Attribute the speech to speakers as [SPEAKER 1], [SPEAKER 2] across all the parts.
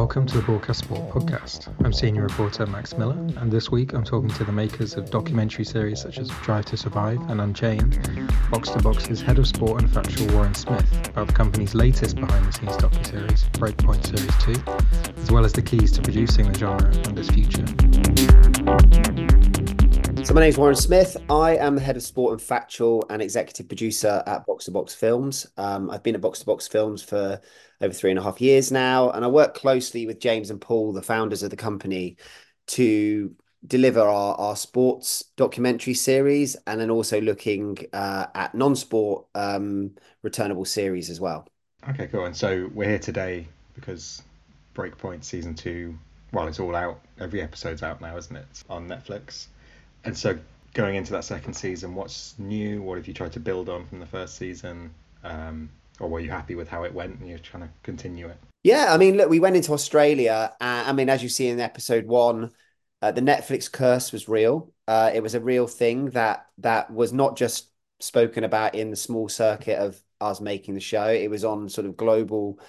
[SPEAKER 1] Welcome to the Broadcast Sport podcast. I'm senior reporter Max Miller, and this week I'm talking to the makers of documentary series such as Drive to Survive and Unchained, Box to Box's head of sport and factual Warren Smith about the company's latest behind-the-scenes docu-series, Breakpoint Series 2, as well as the keys to producing the genre and its future.
[SPEAKER 2] So my name is Warren Smith. I am the head of sport and factual and executive producer at Box to Box Films. Um, I've been at Box to Box Films for over three and a half years now, and I work closely with James and Paul, the founders of the company, to deliver our, our sports documentary series and then also looking uh, at non-sport um, returnable series as well.
[SPEAKER 1] Okay, cool. And so we're here today because Breakpoint season two, well, it's all out. Every episode's out now, isn't it? On Netflix. And so going into that second season, what's new? What have you tried to build on from the first season? Um, or were you happy with how it went and you're trying to continue it?
[SPEAKER 2] Yeah, I mean, look, we went into Australia. Uh, I mean, as you see in episode one, uh, the Netflix curse was real. Uh, it was a real thing that that was not just spoken about in the small circuit of us making the show. It was on sort of global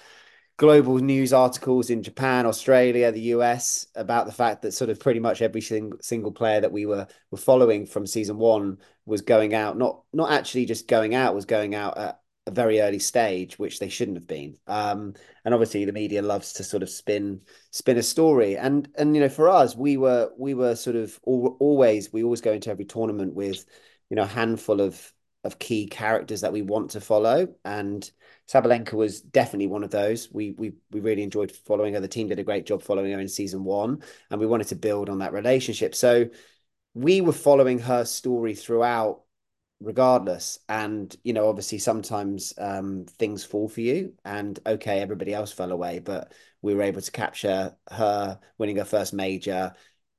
[SPEAKER 2] global news articles in Japan, Australia, the US about the fact that sort of pretty much every single, single player that we were were following from season one was going out, not not actually just going out, was going out at a very early stage, which they shouldn't have been. Um, and obviously, the media loves to sort of spin spin a story. And and you know, for us, we were we were sort of always we always go into every tournament with you know a handful of of key characters that we want to follow and Sabalenka was definitely one of those. We we we really enjoyed following her. The team did a great job following her in season one, and we wanted to build on that relationship. So we were following her story throughout, regardless. And you know, obviously, sometimes um, things fall for you, and okay, everybody else fell away, but we were able to capture her winning her first major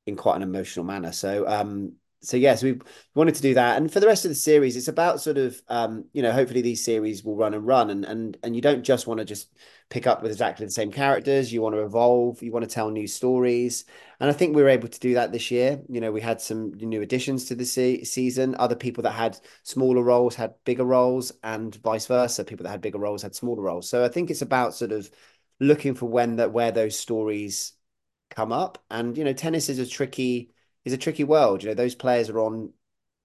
[SPEAKER 2] in quite an emotional manner. So um, so yes, we wanted to do that, and for the rest of the series, it's about sort of um, you know hopefully these series will run and run, and and and you don't just want to just pick up with exactly the same characters. You want to evolve. You want to tell new stories, and I think we were able to do that this year. You know, we had some new additions to the se- season. Other people that had smaller roles had bigger roles, and vice versa. People that had bigger roles had smaller roles. So I think it's about sort of looking for when that where those stories come up, and you know, tennis is a tricky is a tricky world. You know, those players are on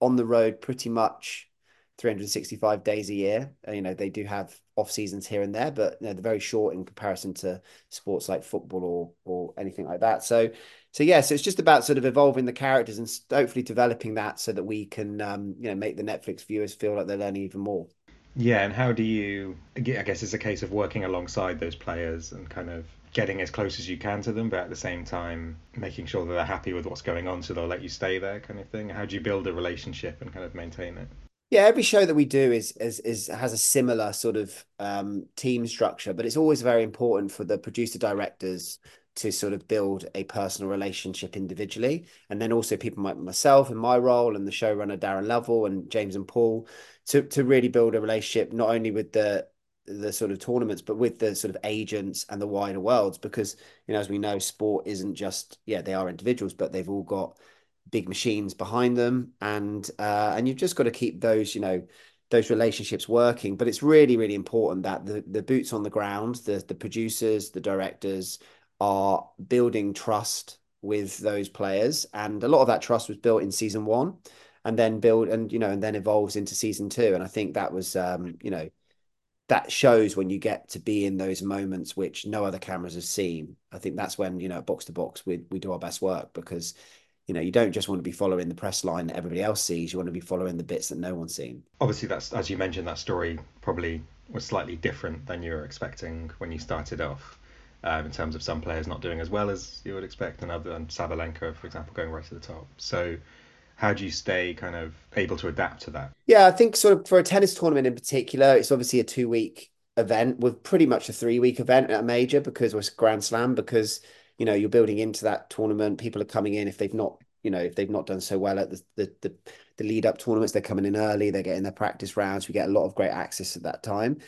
[SPEAKER 2] on the road pretty much 365 days a year. You know, they do have off seasons here and there, but you know, they're very short in comparison to sports like football or or anything like that. So, so yeah, so it's just about sort of evolving the characters and hopefully developing that so that we can, um, you know, make the Netflix viewers feel like they're learning even more.
[SPEAKER 1] Yeah, and how do you? I guess it's a case of working alongside those players and kind of getting as close as you can to them, but at the same time making sure that they're happy with what's going on, so they'll let you stay there, kind of thing. How do you build a relationship and kind of maintain it?
[SPEAKER 2] Yeah, every show that we do is is, is has a similar sort of um, team structure, but it's always very important for the producer directors to sort of build a personal relationship individually, and then also people like myself and my role and the showrunner Darren Lovell and James and Paul to to really build a relationship not only with the the sort of tournaments, but with the sort of agents and the wider worlds, because you know, as we know, sport isn't just yeah, they are individuals, but they've all got big machines behind them, and uh, and you've just got to keep those you know those relationships working. But it's really really important that the the boots on the ground, the the producers, the directors are building trust with those players, and a lot of that trust was built in season one. And then build and you know and then evolves into season two, and I think that was um, you know that shows when you get to be in those moments which no other cameras have seen. I think that's when you know box to box we we do our best work because you know you don't just want to be following the press line that everybody else sees. You want to be following the bits that no one's seen.
[SPEAKER 1] Obviously, that's as you mentioned that story probably was slightly different than you were expecting when you started off. Um, in terms of some players not doing as well as you would expect, and other and Sabalenka, for example, going right to the top. So how do you stay kind of able to adapt to that?
[SPEAKER 2] Yeah, I think sort of for a tennis tournament in particular, it's obviously a two week event with pretty much a three week event at a major because it's Grand Slam because you know you're building into that tournament. People are coming in if they've not you know if they've not done so well at the the the, the lead up tournaments, they're coming in early. They're getting their practice rounds. We get a lot of great access at that time.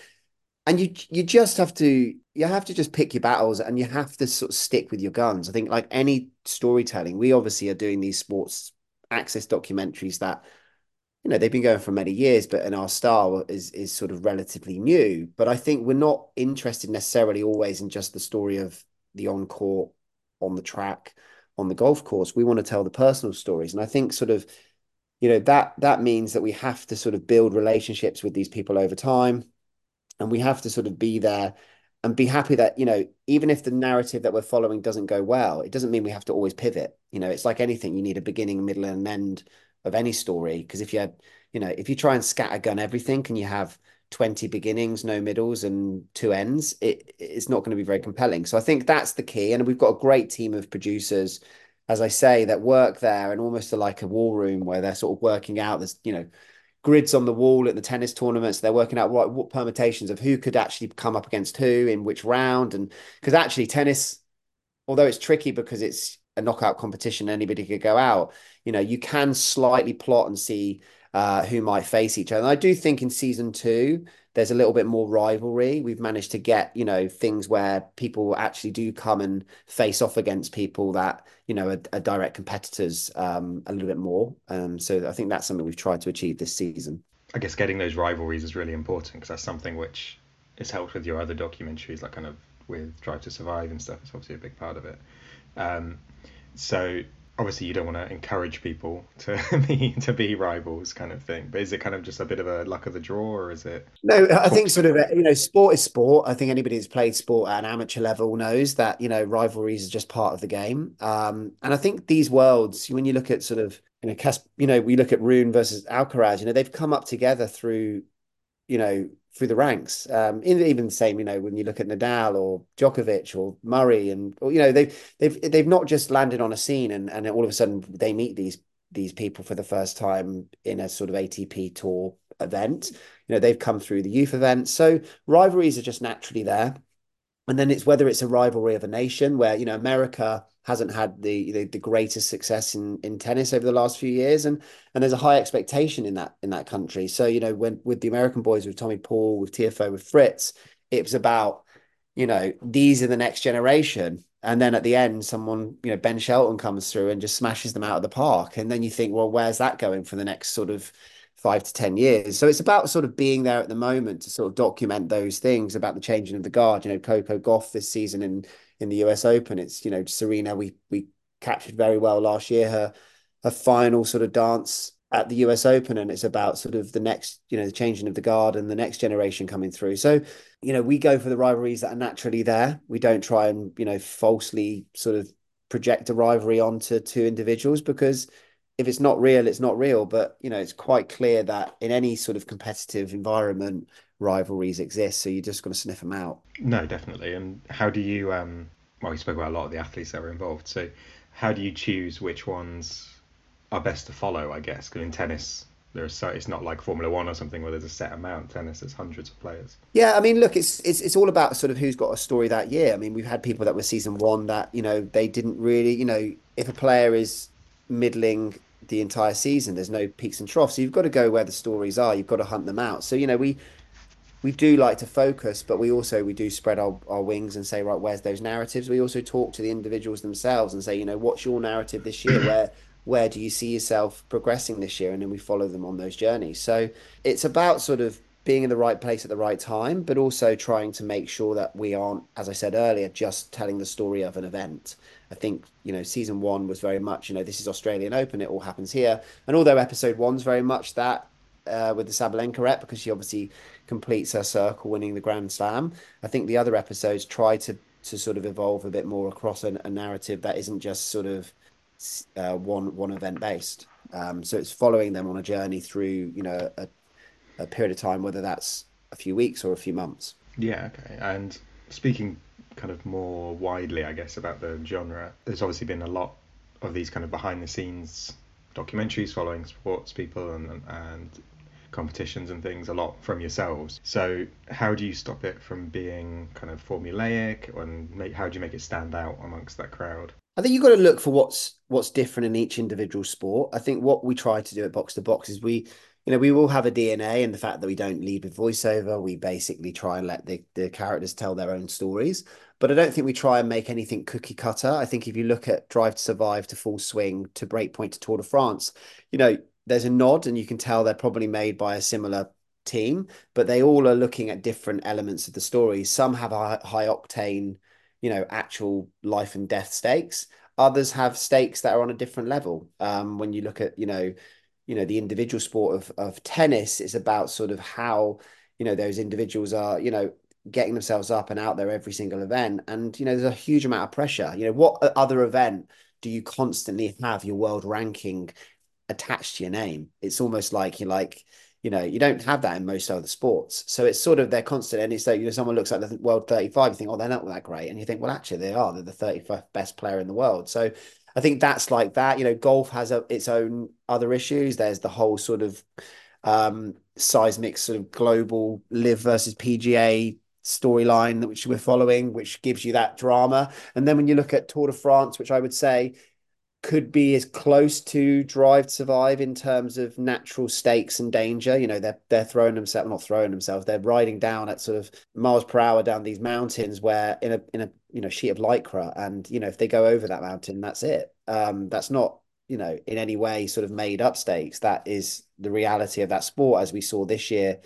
[SPEAKER 2] And you you just have to you have to just pick your battles and you have to sort of stick with your guns. I think like any storytelling, we obviously are doing these sports access documentaries that you know they've been going for many years but in our style is is sort of relatively new but i think we're not interested necessarily always in just the story of the on court, on the track, on the golf course. We want to tell the personal stories. And I think sort of, you know, that that means that we have to sort of build relationships with these people over time. And we have to sort of be there and be happy that, you know, even if the narrative that we're following doesn't go well, it doesn't mean we have to always pivot. You know, it's like anything, you need a beginning, middle, and end of any story. Because if you had, you know, if you try and scattergun everything and you have 20 beginnings, no middles, and two ends, it, it's not going to be very compelling. So I think that's the key. And we've got a great team of producers, as I say, that work there and almost like a war room where they're sort of working out there's, you know, grids on the wall at the tennis tournaments. They're working out what, permutations of who could actually come up against who in which round. And because actually tennis, although it's tricky because it's a knockout competition, anybody could go out, you know, you can slightly plot and see uh, who might face each other. And I do think in season two, there's a little bit more rivalry. We've managed to get, you know, things where people actually do come and face off against people that, you know, are, are direct competitors um, a little bit more. Um, so I think that's something we've tried to achieve this season.
[SPEAKER 1] I guess getting those rivalries is really important because that's something which has helped with your other documentaries, like kind of with Drive to Survive and stuff. It's obviously a big part of it. Um, so obviously you don't want to encourage people to be to be rivals kind of thing but is it kind of just a bit of a luck of the draw or is it
[SPEAKER 2] no i think sort of you know sport is sport. I think anybody who's played sport at an amateur level knows that you know rivalries are just part of the game. Um, and i think these worlds when you look at sort of you know Cas- you know we look at rune versus alcaraz you know they've come up together through you know through the ranks. Um, even the same, you know, when you look at Nadal or Djokovic or Murray, and or, you know, they've they've they've not just landed on a scene and and all of a sudden they meet these these people for the first time in a sort of ATP tour event. You know, they've come through the youth events, so rivalries are just naturally there. And then it's whether it's a rivalry of a nation where you know America hasn't had the, the, the greatest success in in tennis over the last few years, and and there's a high expectation in that in that country. So you know, when with the American boys, with Tommy Paul, with Tiafoe, with Fritz, it was about you know these are the next generation, and then at the end, someone you know Ben Shelton comes through and just smashes them out of the park, and then you think, well, where's that going for the next sort of five to 10 years. So it's about sort of being there at the moment to sort of document those things about the changing of the guard. You know, Coco Gauff this season in in the US Open. It's you know Serena we we captured very well last year her her final sort of dance at the US Open, and it's about sort of the next you know the changing of the guard and the next generation coming through. So you know we go for the rivalries that are naturally there. We don't try and you know falsely sort of project a rivalry onto two individuals because if it's not real, it's not real. But you know, it's quite clear that in any sort of competitive environment, rivalries exist, so you're just going to sniff them out.
[SPEAKER 1] No, definitely. And how do you? Um, well, we spoke about a lot of the athletes that were involved. So, how do you choose which ones are best to follow? I guess because in tennis, there's so it's not like Formula One or something where there's a set amount. Tennis, there's hundreds of players.
[SPEAKER 2] Yeah, I mean, look, it's it's it's all about sort of who's got a story that year. I mean, we've had people that were season one that you know they didn't really, you know, if a player is middling the entire season, there's no peaks and troughs. So you've got to go where the stories are. You've got to hunt them out. So you know, we we do like to focus, but we also we do spread our, our wings and say, right, where's those narratives? We also talk to the individuals themselves and say, you know, what's your narrative this year? Where where do you see yourself progressing this year? And then we follow them on those journeys. So it's about sort of being in the right place at the right time, but also trying to make sure that we aren't, as I said earlier, just telling the story of an event. I think, you know, season one was very much, you know, this is Australian Open, it all happens here. And although episode one's very much that, uh, with the Sabalenka rep because she obviously completes her circle winning the Grand Slam. I think the other episodes try to to sort of evolve a bit more across a, a narrative that isn't just sort of uh, one one event based. Um, so it's following them on a journey through you know a, a period of time, whether that's a few weeks or a few months.
[SPEAKER 1] Yeah. Okay. And speaking kind of more widely, I guess, about the genre, there's obviously been a lot of these kind of behind the scenes documentaries following sports people and, and competitions and things a lot from yourselves. So how do you stop it from being kind of formulaic, and make, how do you make it stand out amongst that crowd?
[SPEAKER 2] I think you've got to look for what's what's different in each individual sport. I think what we try to do at Box to Box is we, you know, we will have a DNA and the fact that we don't lead with voiceover. We basically try and let the, the characters tell their own stories. But I don't think we try and make anything cookie cutter. I think if you look at Drive to Survive to Full Swing to Breakpoint to Tour de France, you know, there's a nod and you can tell they're probably made by a similar team, but they all are looking at different elements of the story. Some have a high octane, you know, actual life and death stakes. Others have stakes that are on a different level. Um, when you look at, you know, you know, the individual sport of of tennis is about sort of how, you know, those individuals are, you know, getting themselves up and out there every single event. And, you know, there's a huge amount of pressure. You know, what other event do you constantly have your world ranking attached to your name? It's almost like you're like, you know, you don't have that in most other sports. So it's sort of they're constant. And it's like, you know, someone looks at the world 35, you think, oh, they're not that great. And you think, well, actually, they are. They're the 35th best player in the world. So I think that's like that. You know, golf has a, its own other issues. There's the whole sort of um, seismic sort of global LIV versus PGA storyline which we're following, which gives you that drama. And then when you look at Tour de France, which I would say could be as close to Drive to Survive in terms of natural stakes and danger. You know, they're they're throwing themselves, not throwing themselves, they're riding down at sort of miles per hour down these mountains where in a in a you know sheet of lycra, and you know if they go over that mountain, that's it. Um, that's not you know in any way sort of made up stakes. That is the reality of that sport, as we saw this year.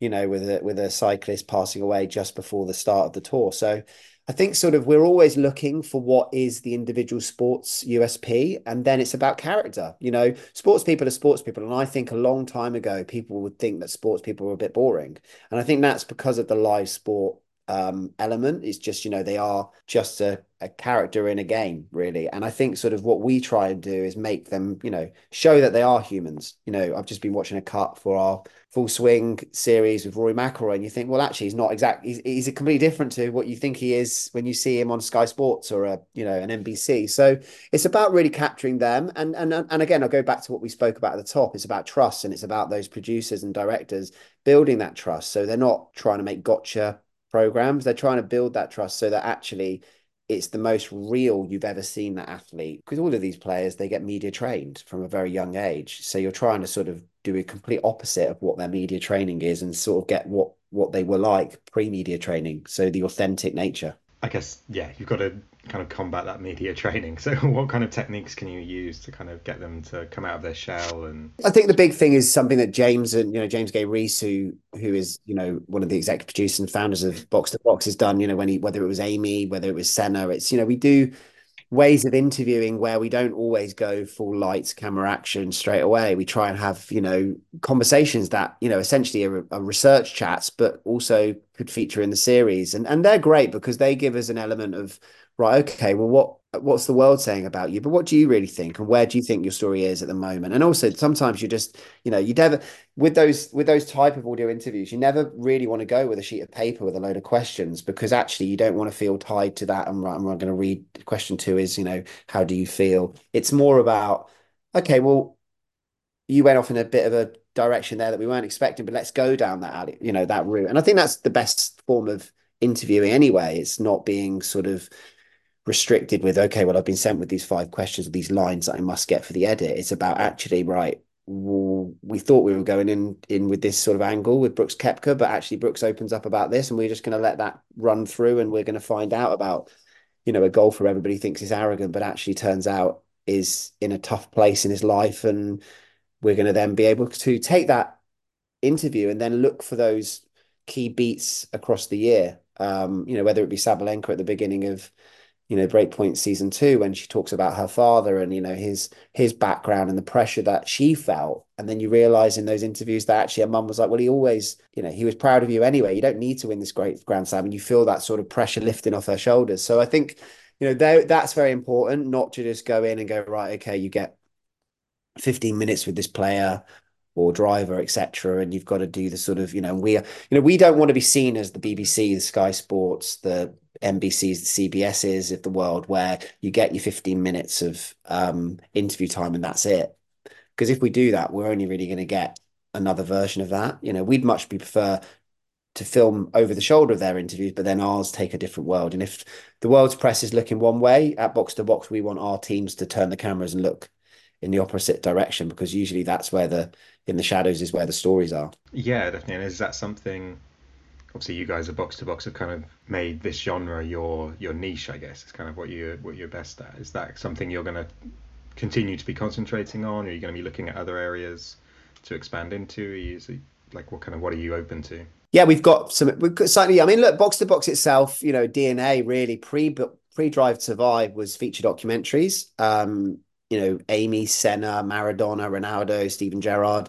[SPEAKER 2] You know, with a with a cyclist passing away just before the start of the tour. So I think sort of we're always looking for what is the individual sports USP, and then it's about character. You know, sports people are sports people, and I think a long time ago people would think that sports people were a bit boring, and I think that's because of the live sport um, element. It's just you know they are just a, a character in a game, really. And I think sort of what we try and do is make them, you know, show that they are humans. You know, I've just been watching a cut for our full swing series with Rory McIlroy, and you think, well, actually, he's not exactly. He's, he's a completely different to what you think he is when you see him on Sky Sports or a you know an NBC. So it's about really capturing them, and and and again, I'll go back to what we spoke about at the top. It's about trust, and it's about those producers and directors building that trust. So they're not trying to make gotcha programs. They're trying to build that trust so that actually it's the most real you've ever seen that athlete. Because all of these players they get media trained from a very young age. So you're trying to sort of do a complete opposite of what their media training is and sort of get what what they were like pre-media training. So the authentic nature.
[SPEAKER 1] I guess yeah you've got to kind of combat that media training. So what kind of techniques can you use to kind of get them to come out of their shell and
[SPEAKER 2] i think the big thing is something that james and you know james gay rees who who is you know one of the executive producers and founders of box to box has done you know when he whether it was amy whether it was senna it's you know we do ways of interviewing where we don't always go full lights camera action straight away. We try and have you know conversations that you know essentially are, are, research chats but also could feature in the series. And and they're great because they give us an element of right okay well what what's the world saying about you? But what do you really think and where do you think your story is at the moment? And also sometimes you just you know you never with those with those type of audio interviews you never really want to go with a sheet of paper with a load of questions because actually you don't want to feel tied to that and right i'm going to read question two is you know how do you feel? It's more about okay well you went off in a bit of a direction there that we weren't expecting but let's go down that alley you know that route. And i think that's the best form of interviewing anyway. It's not being sort of restricted with okay well i've been sent with these five questions these lines that i must get for the edit. It's about actually right we thought we were going in in with this sort of angle with brooks koepka but actually brooks opens up about this and we're just going to let that run through and we're going to find out about you know a golfer everybody thinks is arrogant but actually turns out is in a tough place in his life and we're going to then be able to take that interview and then look for those key beats across the year. Um, you know whether it be sabalenka at the beginning of you know breakpoint season two when she talks about her father and you know his his background and the pressure that she felt. And then you realize in those interviews that actually her mum was like well he always you know he was proud of you anyway. You don't need to win this great grand slam. And you feel that sort of pressure lifting off her shoulders. So i think you know that's very important not to just go in and go right okay you get 15 minutes with this player or driver, etc. And you've got to do the sort of, you know, we are, you know, we don't want to be seen as the BBC, the Sky Sports, the NBCs, the CBSs of the world, where you get your 15 minutes of um, interview time and that's it. Because if we do that, we're only really going to get another version of that. You know, we'd much prefer to film over the shoulder of their interviews, but then ours take a different world. And if the world's press is looking one way at box to box, we want our teams to turn the cameras and look in the opposite direction because usually that's where the in the shadows is where the stories are.
[SPEAKER 1] Yeah, definitely. And is that something? Obviously, you guys at Box to Box have kind of made this genre your your niche. I guess it's kind of what you what you're best at. Is that something you're going to continue to be concentrating on? Or are you going to be looking at other areas to expand into? Are you, like what kind of what are you open to?
[SPEAKER 2] Yeah, we've got some. We've got slightly. I mean, look, box to box itself. You know, DNA really pre pre Drive to Survive was feature documentaries. Um, you know, Amy, Senna, Maradona, Ronaldo, Steven Gerrard.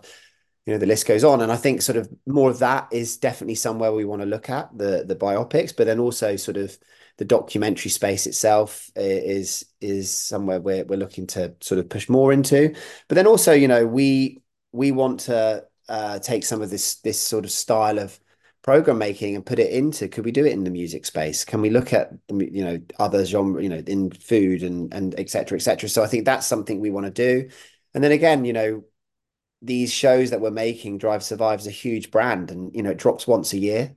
[SPEAKER 2] You know, the list goes on, and I think sort of more of that is definitely somewhere we want to look at the the biopics, but then also sort of the documentary space itself is is somewhere we're we're looking to sort of push more into. But then also, you know, we we want to uh, take some of this this sort of style of program making and put it into could we do it in the music space? Can we look at you know other genre you know in food and and etc etc so i think that's something we want to do. And then again you know these shows that we're making drive survives a huge brand and you know it drops once a year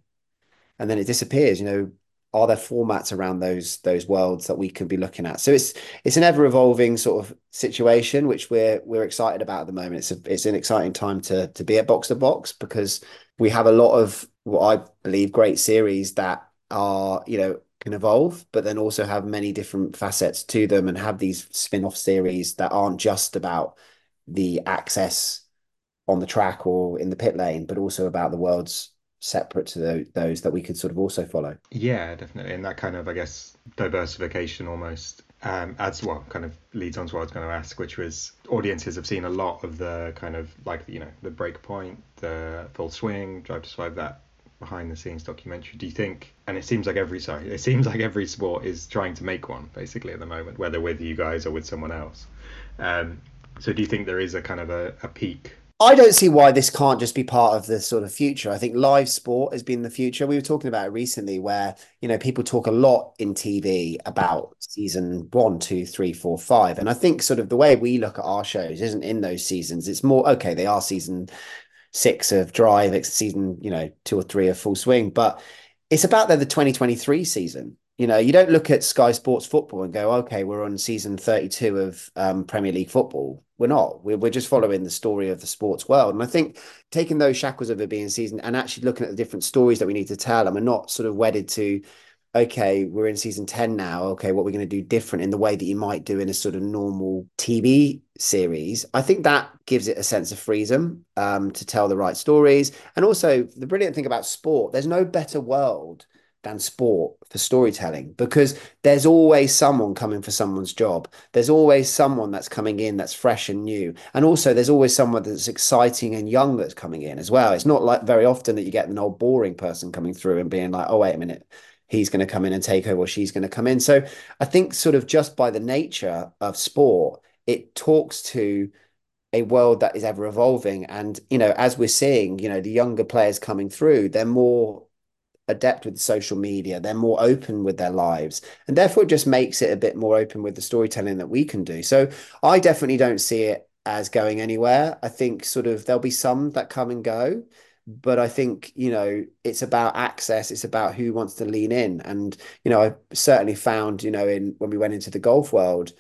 [SPEAKER 2] and then it disappears you know are there formats around those those worlds that we could be looking at? So it's it's an ever evolving sort of situation which we're we're excited about at the moment. It's a, it's an exciting time to to be at Box to Box because we have a lot of what I believe great series that are you know can evolve, but then also have many different facets to them and have these spin-off series that aren't just about the access on the track or in the pit lane, but also about the world's separate to the, those that we could sort of also follow.
[SPEAKER 1] Yeah, definitely. And that kind of, I guess, diversification almost um, adds, well, kind of leads on to what I was going to ask, which was audiences have seen a lot of the kind of like, you know, the breakpoint, the full swing, drive to survive that behind the scenes documentary. Do you think, and it seems like every, sorry, it seems like every sport is trying to make one basically at the moment, whether with you guys or with someone else. Um, so do you think there is a kind of a, a peak
[SPEAKER 2] I don't see why this can't just be part of the sort of future. I think live sport has been the future. We were talking about it recently, where you know people talk a lot in TV about season one, two, three, four, five, and I think sort of the way we look at our shows isn't in those seasons. It's more okay. They are season six of Drive, it's season you know two or three of Full Swing, but it's about the 2023 season. You know, you don't look at Sky Sports football and go, okay, we're on season 32 of um, Premier League football. We're not. We're, we're just following the story of the sports world. And I think taking those shackles of it being season and actually looking at the different stories that we need to tell, and we're not sort of wedded to, okay, we're in season 10 now. Okay, what we're going to do different in the way that you might do in a sort of normal TV series. I think that gives it a sense of freedom um, to tell the right stories. And also, the brilliant thing about sport, there's no better world than sport for storytelling because there's always someone coming for someone's job. There's always someone that's coming in that's fresh and new. And also there's always someone that's exciting and young that's coming in as well. It's not like very often that you get an old boring person coming through and being like, oh, wait a minute, he's going to come in and take over or she's going to come in. So I think sort of just by the nature of sport, it talks to a world that is ever evolving. And, you know, as we're seeing, you know, the younger players coming through, they're more adept with social media. They're more open with their lives and therefore it just makes it a bit more open with the storytelling that we can do. So i definitely don't see it as going anywhere. I think sort of there'll be some that come and go but i think you know it's about access it's about who wants to lean in. And you know i certainly found you know in when we went into the golf world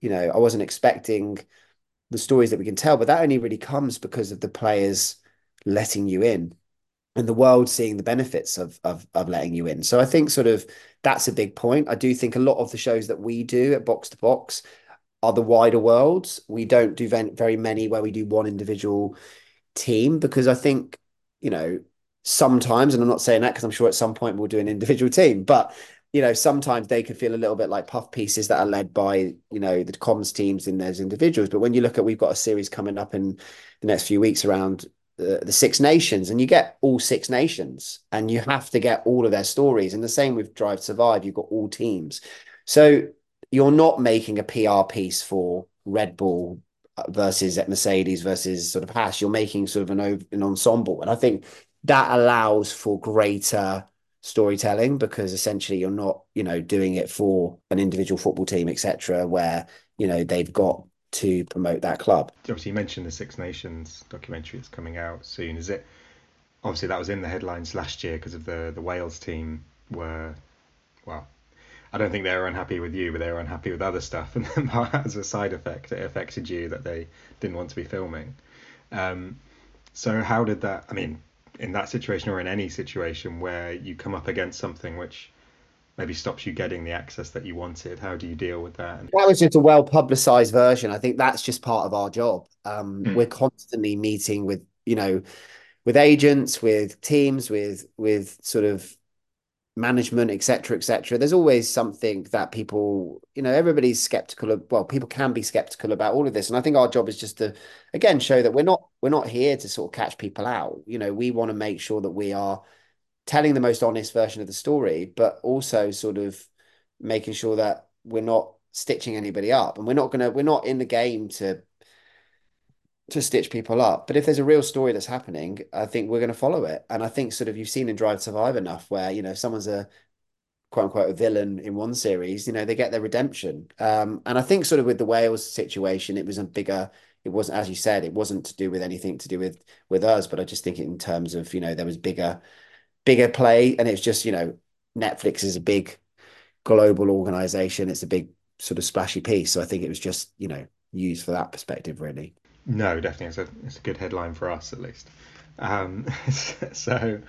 [SPEAKER 2] you know i wasn't expecting the stories that we can tell but that only really comes because of the players letting you in and the world seeing the benefits of, of of letting you in. So I think sort of that's a big point. I do think a lot of the shows that we do at Box to Box are the wider worlds. We don't do very many where we do one individual team because I think you know sometimes, and I'm not saying that because I'm sure at some point we'll do an individual team, but you know sometimes they can feel a little bit like puff pieces that are led by you know the comms teams in those individuals. But when you look at we've got a series coming up in the next few weeks around the, Six Nations, and you get all six nations, and you have to get all of their stories. And the same with Drive Survive, you've got all teams. So you're not making a PR piece for Red Bull versus Mercedes versus sort of Haas. You're making sort of an, an ensemble, and I think that allows for greater storytelling because essentially you're not you know doing it for an individual football team etc where you know they've got to promote that club.
[SPEAKER 1] Obviously, you mentioned the Six Nations documentary that's coming out soon. Is it? Obviously, that was in the headlines last year because of the the Wales team were, well, I don't think they were unhappy with you, but they were unhappy with other stuff, and then as a side effect, it affected you that they didn't want to be filming. Um, so how did that? I mean, in that situation or in any situation where you come up against something which maybe stops you getting the access that you wanted? How do you deal with that?
[SPEAKER 2] That was just a well publicized version. I think that's just part of our job. Um, mm. We're constantly meeting with, you know, with agents, with teams, with with sort of management, etc., etc. There's always something that people, you know, everybody's skeptical of. Well, people can be skeptical about all of this, and I think our job is just to, again, show that we're not we're not here to sort of catch people out. You know, we want to make sure that we are telling the most honest version of the story, but also sort of making sure that we're not stitching anybody up, and we're not gonna we're not in the game to to stitch people up. But if there's a real story that's happening, I think we're going to follow it. And I think sort of you've seen in Drive Survive enough where, you know, someone's a quote unquote a villain in one series, you know, they get their redemption. Um, and I think sort of with the Wales situation, it was a bigger, it wasn't, as you said, it wasn't to do with anything to do with with us, but I just think in terms of, you know, there was bigger, bigger play. And it's just, you know, Netflix is a big global organization. It's a big sort of splashy piece. So I think it was just, you know, used for that perspective, really.
[SPEAKER 1] No, definitely, it's a it's a good headline for us at least. Um, so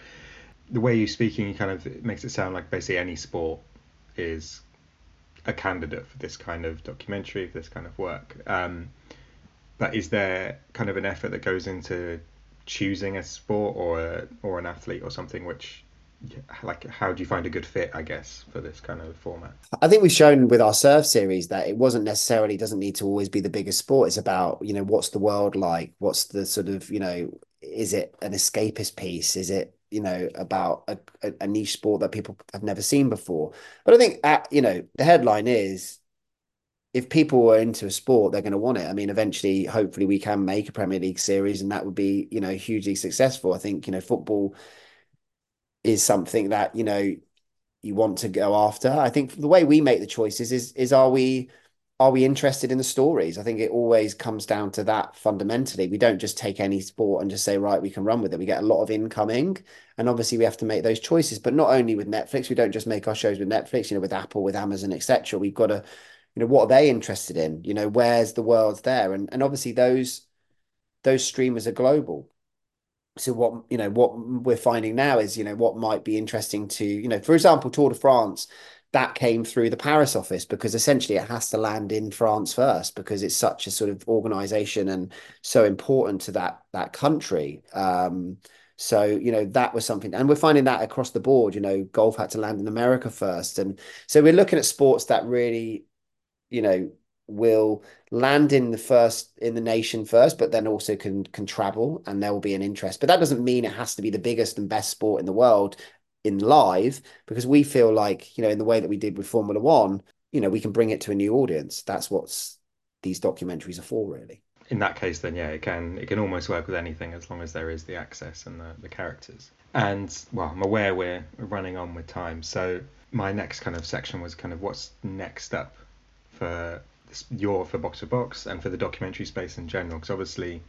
[SPEAKER 1] the way you're speaking, kind of makes it sound like basically any sport is a candidate for this kind of documentary, for this kind of work. Um, but is there kind of an effort that goes into choosing a sport or a, or an athlete or something which like how do you find a good fit i guess for this kind of format?
[SPEAKER 2] I think we've shown with our surf series that it wasn't necessarily doesn't need to always be the biggest sport. It's about you know what's the world like? What's the sort of you know is it an escapist piece? Is it you know about a, a niche sport that people have never seen before? But i think at, you know the headline is if people are into a sport, they're going to want it. I mean, eventually, hopefully, we can make a Premier League series, and that would be, you know, hugely successful. I think, you know, football is something that you know you want to go after. I think the way we make the choices is is are we are we interested in the stories? I think it always comes down to that fundamentally. We don't just take any sport and just say, right, we can run with it. We get a lot of incoming. And obviously we have to make those choices. But not only with Netflix, we don't just make our shows with Netflix, you know, with Apple, with Amazon, etc. We've got to, you know, what are they interested in? You know, where's the world there? And and obviously those those streamers are global so what you know what we're finding now is you know what might be interesting to you know for example Tour de France that came through the Paris office because essentially it has to land in France first because it's such a sort of organization and so important to that that country um, so you know that was something and we're finding that across the board you know golf had to land in America first and so we're looking at sports that really you know will land in the first in the nation first, but then also can can travel and there will be an interest. But that doesn't mean it has to be the biggest and best sport in the world in live, because we feel like, you know, in the way that we did with Formula One, you know, we can bring it to a new audience. That's what's these documentaries are for, really.
[SPEAKER 1] In that case, then yeah, it can it can almost work with anything as long as there is the access and the, the characters. And well, I'm aware we're running on with time, so my next kind of section was kind of what's next up for your for Box to Box and for the documentary space in general? Because obviously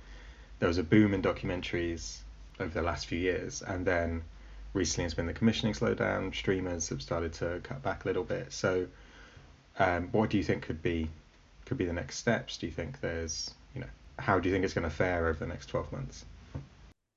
[SPEAKER 1] there was a boom in documentaries over the last few years, and then recently it's been the commissioning slowdown. Streamers have started to cut back a little bit. So, um, what do you think could be could be the next steps? Do you think there's you know how do you think it's going to fare over the next twelve months?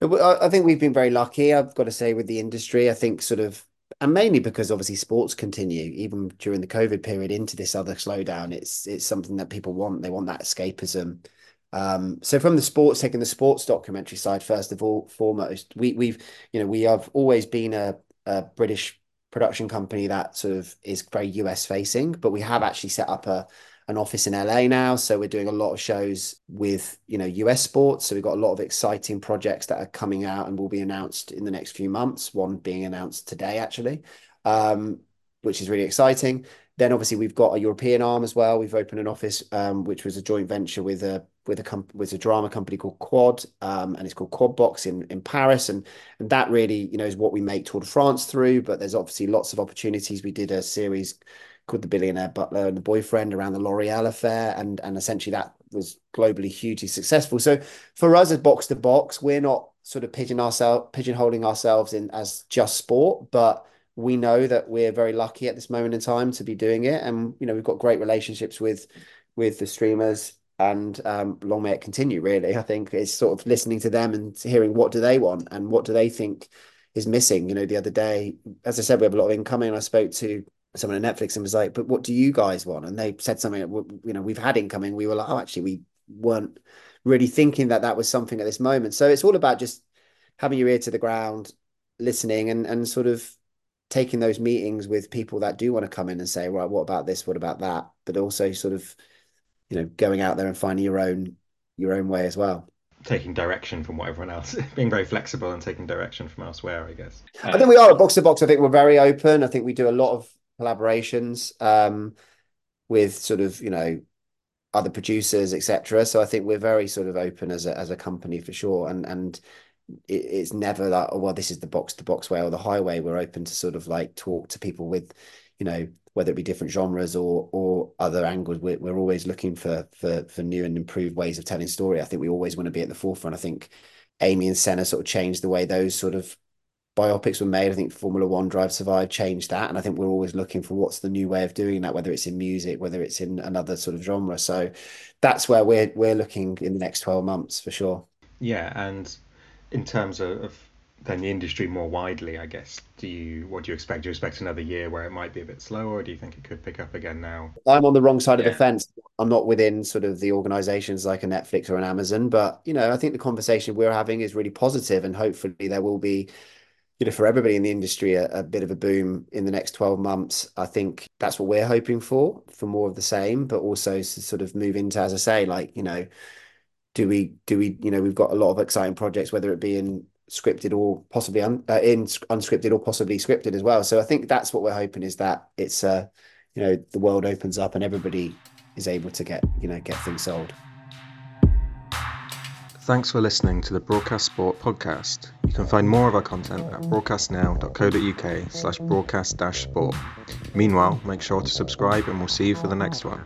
[SPEAKER 2] I think we've been very lucky. I've got to say with the industry, I think sort of and mainly because obviously sports continue even during the COVID period into this other slowdown. It's it's something that people want. They want that escapism. Um, so from the sports, taking the sports documentary side first of all, foremost, we we've you know we have always been a, a British production company that sort of is very US facing, but we have actually set up a an office in LA now. So we're doing a lot of shows with, you know, US sports. So we've got a lot of exciting projects that are coming out and will be announced in the next few months. One being announced today, actually, um, which is really exciting. Then obviously we've got a European arm as well. We've opened an office, um, which was a joint venture with a with a comp- with a drama company called Quad, um, and it's called Quad Box in in Paris, and and that really you know is what we make Tour de France through. But there's obviously lots of opportunities. We did a series called The Billionaire Butler and the Boyfriend around the L'Oreal affair. And, and essentially that was globally hugely successful. So for us as box to box, we're not sort of pigeon ourselves, pigeonholing ourselves in as just sport, but we know that we're very lucky at this moment in time to be doing it. And, you know, we've got great relationships with, with the streamers and um, long may it continue really i think it's sort of listening to them and hearing what do they want and what do they think is missing you know the other day as i said we have a lot of incoming i spoke to someone at Netflix and was like, "But what do you guys want?" And they said something. You know, we've had incoming. We were like, "Oh, actually, we weren't really thinking that that was something at this moment." So it's all about just having your ear to the ground, listening, and and sort of taking those meetings with people that do want to come in and say, right, what about this? What about that? But also sort of, you know, going out there and finding your own your own way as well.
[SPEAKER 1] Taking direction from what everyone else, being very flexible and taking direction from elsewhere, I guess.
[SPEAKER 2] Uh, I think we are at box to box. I think we're very open. I think we do a lot of collaborations um, with sort of you know other producers, etc. So I think we're very sort of open as a as a company for sure, and and it, it's never like oh well this is the box to box way or the highway. We're open to sort of like talk to people with you know whether it be different genres or or other angles. We're, we're always looking for for for new and improved ways of telling story. I think we always want to be at the forefront. I think Amy and Senna sort of changed the way those sort of biopics were made. I think Formula One Drive Survive changed that, and I think we're always looking for what's the new way of doing that, whether it's in music, whether it's in another sort of genre. So that's where we're we're looking in the next twelve months for sure.
[SPEAKER 1] Yeah, and in terms of, of then the industry more widely, I guess, do you what do you expect? Do you expect another year where it might be a bit slower, or do you think it could pick up again now?
[SPEAKER 2] I'm on the wrong side yeah. of the fence. I'm not within sort of the organizations like a Netflix or an Amazon, but you know, I think the conversation we're having is really positive, and hopefully there will be you know, for everybody in the industry, a, a, bit of a boom in the next 12 months. I think that's what we're hoping for, for more of the same, but also to sort of move into, as I say, like, you know, do we, do we, you know, we've got a lot of exciting projects, whether it be in scripted or possibly un, uh, in unscripted or possibly scripted as well. So I think that's what we're hoping is that it's, uh, you know, the world opens up and everybody is able to get, you know, get things sold.
[SPEAKER 1] Thanks for listening to the Broadcast Sport podcast. You can find more of our content at broadcastnow.co.uk slash broadcast sport. Meanwhile, make sure to subscribe and we'll see you for the next one.